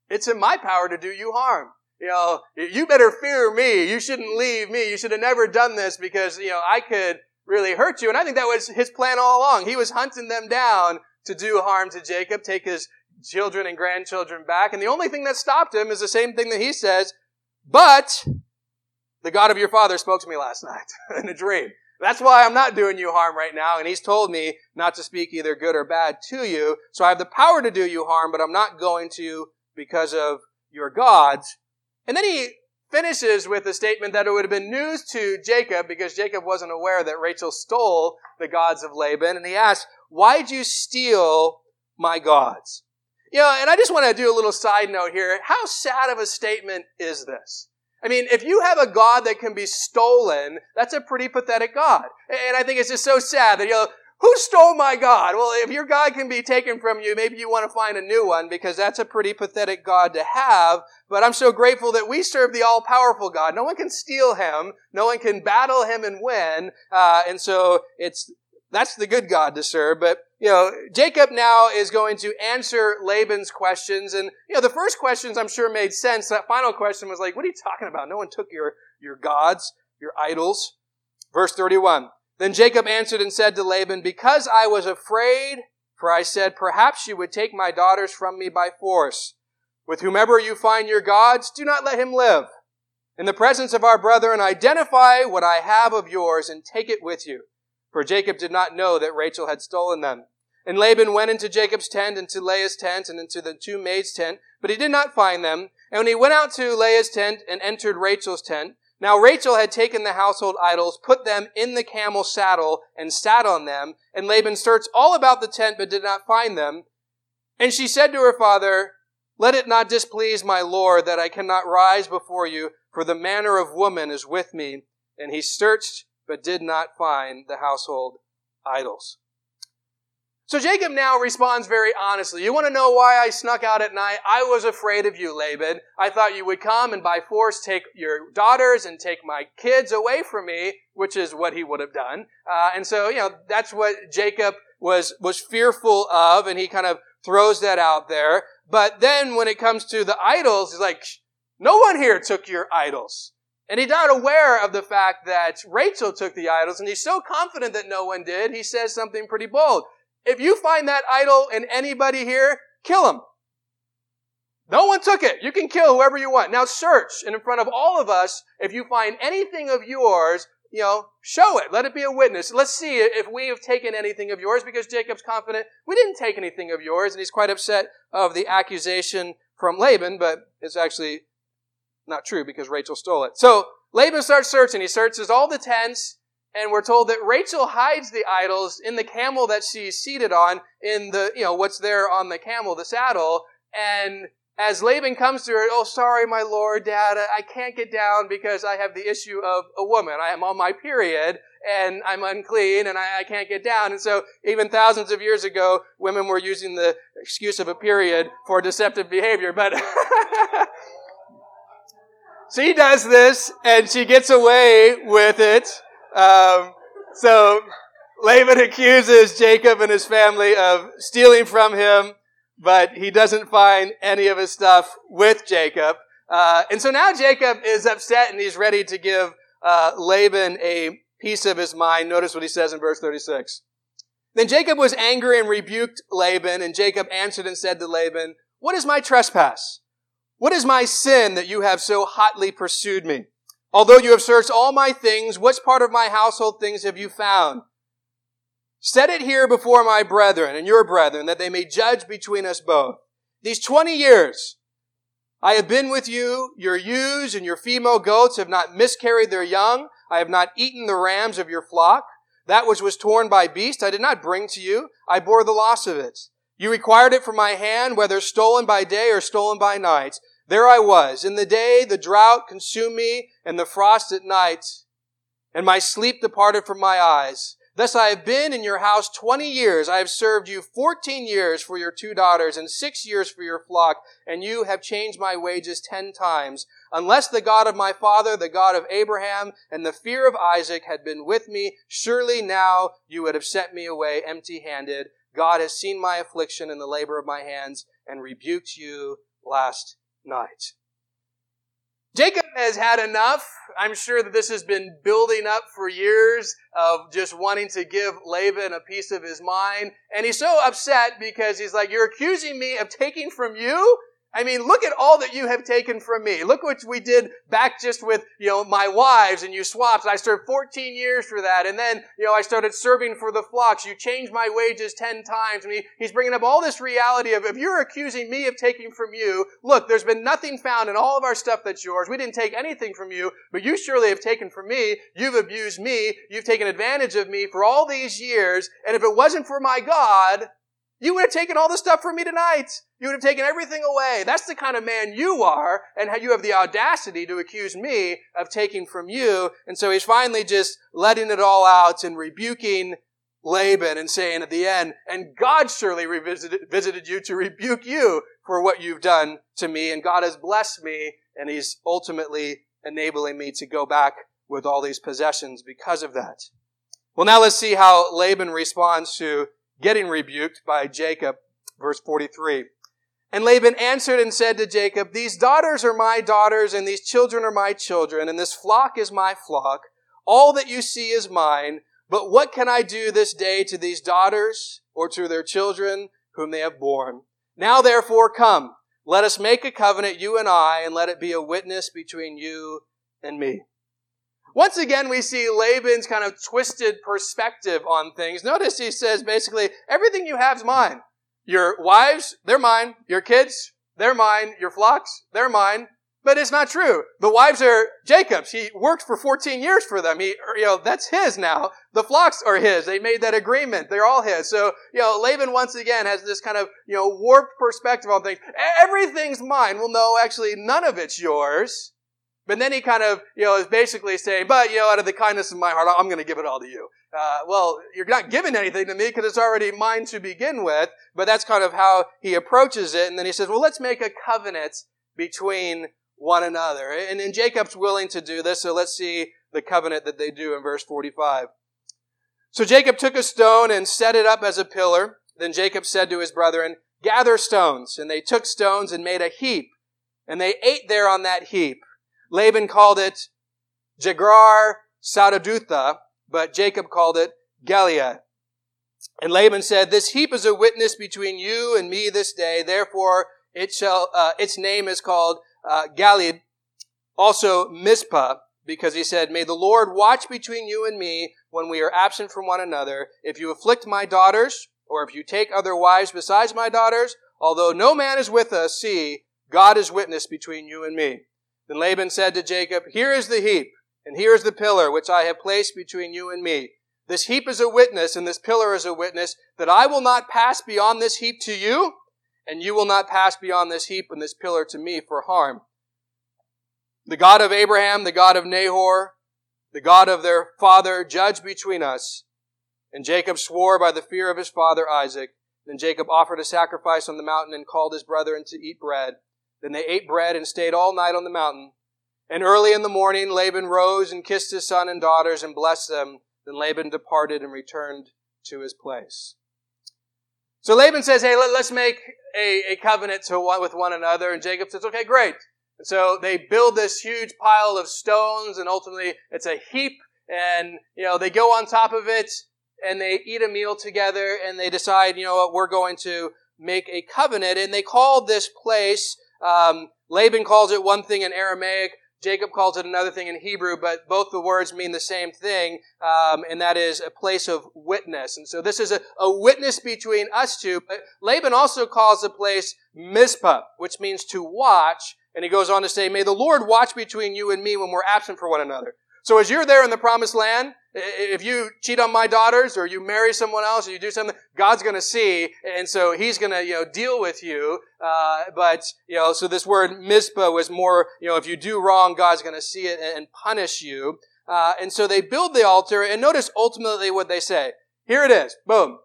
it's in my power to do you harm. You know, you better fear me. You shouldn't leave me. You should have never done this because, you know, I could really hurt you. And I think that was his plan all along. He was hunting them down to do harm to Jacob, take his children and grandchildren back. And the only thing that stopped him is the same thing that he says, but the God of your father spoke to me last night in a dream. That's why I'm not doing you harm right now. And he's told me not to speak either good or bad to you. So I have the power to do you harm, but I'm not going to because of your gods. And then he finishes with a statement that it would have been news to Jacob because Jacob wasn't aware that Rachel stole the gods of Laban. And he asks, why'd you steal my gods? You know, and I just want to do a little side note here. How sad of a statement is this? I mean, if you have a God that can be stolen, that's a pretty pathetic God. And I think it's just so sad that, you know, who stole my God? Well, if your God can be taken from you, maybe you want to find a new one because that's a pretty pathetic God to have. But I'm so grateful that we serve the all-powerful God. No one can steal him. No one can battle him and win. Uh, and so it's that's the good God to serve. But, you know, Jacob now is going to answer Laban's questions. And, you know, the first questions I'm sure made sense. That final question was like, what are you talking about? No one took your, your gods, your idols. Verse 31. Then Jacob answered and said to Laban, because I was afraid, for I said, perhaps you would take my daughters from me by force. With whomever you find your gods, do not let him live. In the presence of our brethren, identify what I have of yours and take it with you. For Jacob did not know that Rachel had stolen them. And Laban went into Jacob's tent, into Leah's tent, and into the two maids' tent, but he did not find them. And when he went out to Leah's tent and entered Rachel's tent, now Rachel had taken the household idols, put them in the camel saddle, and sat on them. And Laban searched all about the tent, but did not find them. And she said to her father, Let it not displease my lord that I cannot rise before you, for the manner of woman is with me. And he searched but did not find the household idols. So Jacob now responds very honestly. You want to know why I snuck out at night? I was afraid of you, Laban. I thought you would come and by force take your daughters and take my kids away from me, which is what he would have done. Uh, and so, you know, that's what Jacob was, was fearful of, and he kind of throws that out there. But then when it comes to the idols, he's like, no one here took your idols. And he's not aware of the fact that Rachel took the idols, and he's so confident that no one did, he says something pretty bold. If you find that idol in anybody here, kill him. No one took it. You can kill whoever you want. Now search, and in front of all of us, if you find anything of yours, you know, show it. Let it be a witness. Let's see if we have taken anything of yours, because Jacob's confident we didn't take anything of yours, and he's quite upset of the accusation from Laban, but it's actually not true because Rachel stole it. So Laban starts searching. He searches all the tents, and we're told that Rachel hides the idols in the camel that she's seated on, in the, you know, what's there on the camel, the saddle. And as Laban comes to her, oh, sorry, my lord, dad, I can't get down because I have the issue of a woman. I am on my period and I'm unclean and I, I, can't get down. And so even thousands of years ago, women were using the excuse of a period for deceptive behavior. But she does this and she gets away with it. Um, so Laban accuses Jacob and his family of stealing from him, but he doesn't find any of his stuff with Jacob. Uh, and so now Jacob is upset and he's ready to give uh, Laban a piece of his mind. Notice what he says in verse 36. Then Jacob was angry and rebuked Laban, and Jacob answered and said to Laban, What is my trespass? What is my sin that you have so hotly pursued me? Although you have searched all my things, which part of my household things have you found? Set it here before my brethren and your brethren, that they may judge between us both. These 20 years, I have been with you. Your ewes and your female goats have not miscarried their young. I have not eaten the rams of your flock. That which was torn by beast I did not bring to you. I bore the loss of it. You required it from my hand, whether stolen by day or stolen by night. There I was. In the day, the drought consumed me, and the frost at night, and my sleep departed from my eyes. Thus I have been in your house twenty years. I have served you fourteen years for your two daughters and six years for your flock, and you have changed my wages ten times. Unless the God of my father, the God of Abraham, and the fear of Isaac had been with me, surely now you would have sent me away empty handed. God has seen my affliction and the labor of my hands and rebuked you last night. Jacob has had enough. I'm sure that this has been building up for years of just wanting to give Laban a piece of his mind. And he's so upset because he's like, You're accusing me of taking from you? I mean, look at all that you have taken from me. Look what we did back just with, you know, my wives and you swapped. I served 14 years for that. And then, you know, I started serving for the flocks. You changed my wages 10 times. I mean, he's bringing up all this reality of if you're accusing me of taking from you, look, there's been nothing found in all of our stuff that's yours. We didn't take anything from you, but you surely have taken from me. You've abused me. You've taken advantage of me for all these years. And if it wasn't for my God, you would have taken all the stuff from me tonight. You would have taken everything away. That's the kind of man you are, and you have the audacity to accuse me of taking from you. And so he's finally just letting it all out and rebuking Laban and saying at the end, and God surely revisited, visited you to rebuke you for what you've done to me, and God has blessed me, and he's ultimately enabling me to go back with all these possessions because of that. Well, now let's see how Laban responds to getting rebuked by Jacob. Verse 43. And Laban answered and said to Jacob, These daughters are my daughters, and these children are my children, and this flock is my flock. All that you see is mine. But what can I do this day to these daughters or to their children whom they have borne? Now therefore come, let us make a covenant, you and I, and let it be a witness between you and me. Once again, we see Laban's kind of twisted perspective on things. Notice he says basically, everything you have is mine. Your wives, they're mine. Your kids, they're mine. Your flocks, they're mine. But it's not true. The wives are Jacob's. He worked for 14 years for them. He, you know, that's his now. The flocks are his. They made that agreement. They're all his. So, you know, Laban once again has this kind of, you know, warped perspective on things. Everything's mine. Well, no, actually, none of it's yours. But then he kind of, you know, is basically saying, but, you know, out of the kindness of my heart, I'm going to give it all to you. Uh, well, you're not giving anything to me because it's already mine to begin with. But that's kind of how he approaches it. And then he says, well, let's make a covenant between one another. And, and Jacob's willing to do this. So let's see the covenant that they do in verse 45. So Jacob took a stone and set it up as a pillar. Then Jacob said to his brethren, gather stones. And they took stones and made a heap. And they ate there on that heap. Laban called it Jegar Sahadutha, but Jacob called it Gilead. And Laban said, This heap is a witness between you and me this day. Therefore, it shall, uh, its name is called uh, also Mizpah, because he said, May the Lord watch between you and me when we are absent from one another. If you afflict my daughters, or if you take other wives besides my daughters, although no man is with us, see, God is witness between you and me. Then Laban said to Jacob, Here is the heap, and here is the pillar which I have placed between you and me. This heap is a witness, and this pillar is a witness, that I will not pass beyond this heap to you, and you will not pass beyond this heap and this pillar to me for harm. The God of Abraham, the God of Nahor, the God of their father, judge between us. And Jacob swore by the fear of his father Isaac. Then Jacob offered a sacrifice on the mountain and called his brethren to eat bread. Then they ate bread and stayed all night on the mountain. And early in the morning, Laban rose and kissed his son and daughters and blessed them. Then Laban departed and returned to his place. So Laban says, Hey, let, us make a, a covenant one, with one another. And Jacob says, Okay, great. And so they build this huge pile of stones and ultimately it's a heap and, you know, they go on top of it and they eat a meal together and they decide, you know what, we're going to make a covenant. And they called this place, um, Laban calls it one thing in Aramaic, Jacob calls it another thing in Hebrew, but both the words mean the same thing, um, and that is a place of witness. And so this is a, a witness between us two. But Laban also calls the place Mizpah, which means to watch. And he goes on to say, May the Lord watch between you and me when we're absent for one another. So as you're there in the promised land, if you cheat on my daughters or you marry someone else or you do something, God's going to see, and so He's going to you know deal with you. Uh, but you know, so this word Mizpah was more you know if you do wrong, God's going to see it and punish you. Uh, and so they build the altar, and notice ultimately what they say. Here it is. Boom.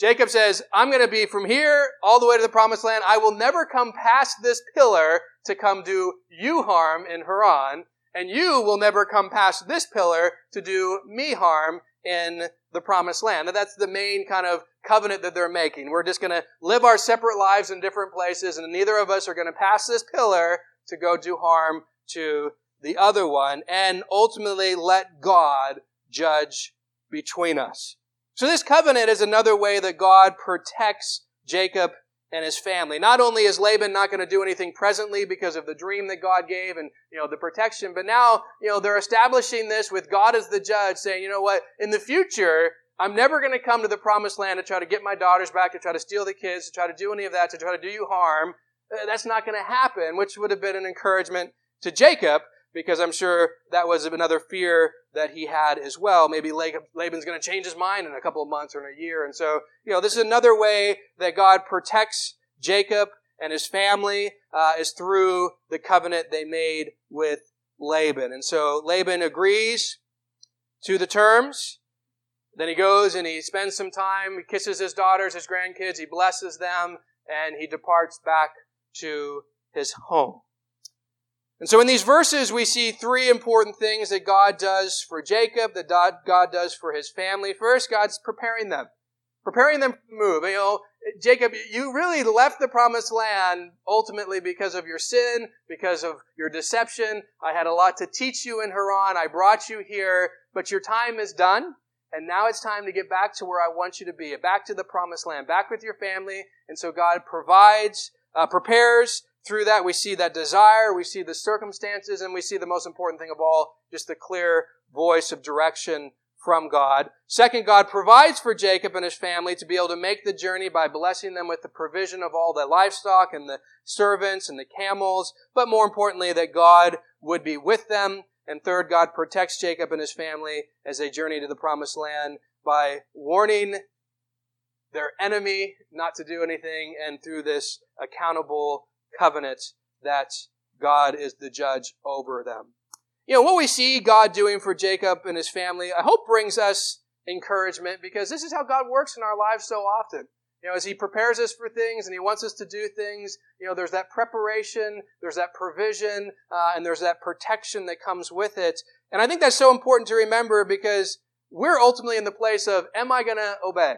Jacob says, I'm going to be from here all the way to the promised land. I will never come past this pillar to come do you harm in Haran and you will never come past this pillar to do me harm in the promised land. And that's the main kind of covenant that they're making. We're just going to live our separate lives in different places, and neither of us are going to pass this pillar to go do harm to the other one, and ultimately let God judge between us. So this covenant is another way that God protects Jacob and his family. Not only is Laban not going to do anything presently because of the dream that God gave and, you know, the protection, but now, you know, they're establishing this with God as the judge saying, you know what, in the future, I'm never going to come to the promised land to try to get my daughters back, to try to steal the kids, to try to do any of that, to try to do you harm. Uh, that's not going to happen, which would have been an encouragement to Jacob because I'm sure that was another fear that he had as well. Maybe Laban's going to change his mind in a couple of months or in a year. And so, you know, this is another way that God protects Jacob and his family uh, is through the covenant they made with Laban. And so Laban agrees to the terms. Then he goes and he spends some time, he kisses his daughters, his grandkids, he blesses them, and he departs back to his home. And so in these verses, we see three important things that God does for Jacob, that God does for his family. First, God's preparing them. Preparing them to move. You know, Jacob, you really left the promised land ultimately because of your sin, because of your deception. I had a lot to teach you in Haran. I brought you here, but your time is done. And now it's time to get back to where I want you to be, back to the promised land, back with your family. And so God provides, uh, prepares, through that, we see that desire, we see the circumstances, and we see the most important thing of all, just the clear voice of direction from God. Second, God provides for Jacob and his family to be able to make the journey by blessing them with the provision of all the livestock and the servants and the camels, but more importantly, that God would be with them. And third, God protects Jacob and his family as they journey to the promised land by warning their enemy not to do anything and through this accountable covenant that God is the judge over them. You know, what we see God doing for Jacob and his family, I hope brings us encouragement because this is how God works in our lives so often. You know, as He prepares us for things and He wants us to do things, you know, there's that preparation, there's that provision, uh, and there's that protection that comes with it. And I think that's so important to remember because we're ultimately in the place of, am I going to obey?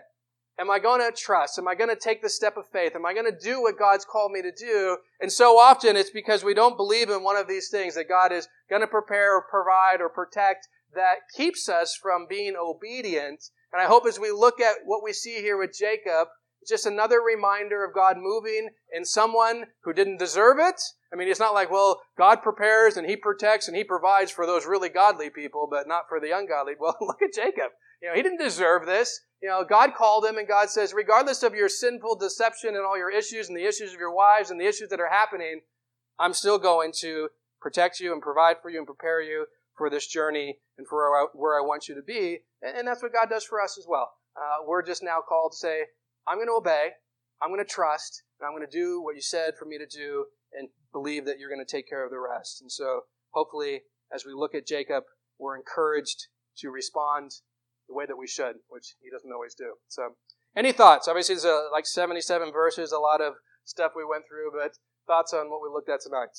Am I going to trust? Am I going to take the step of faith? Am I going to do what God's called me to do? And so often it's because we don't believe in one of these things that God is going to prepare or provide or protect that keeps us from being obedient. And I hope as we look at what we see here with Jacob, it's just another reminder of God moving in someone who didn't deserve it. I mean, it's not like, well, God prepares and He protects and He provides for those really godly people, but not for the ungodly. Well, look at Jacob. You know, he didn't deserve this. You know, God called him and God says, regardless of your sinful deception and all your issues and the issues of your wives and the issues that are happening, I'm still going to protect you and provide for you and prepare you for this journey and for where I want you to be. And that's what God does for us as well. Uh, we're just now called to say, I'm going to obey, I'm going to trust, and I'm going to do what you said for me to do and believe that you're going to take care of the rest. And so hopefully, as we look at Jacob, we're encouraged to respond the way that we should, which he doesn't always do. So, any thoughts? Obviously, there's like 77 verses, a lot of stuff we went through, but thoughts on what we looked at tonight?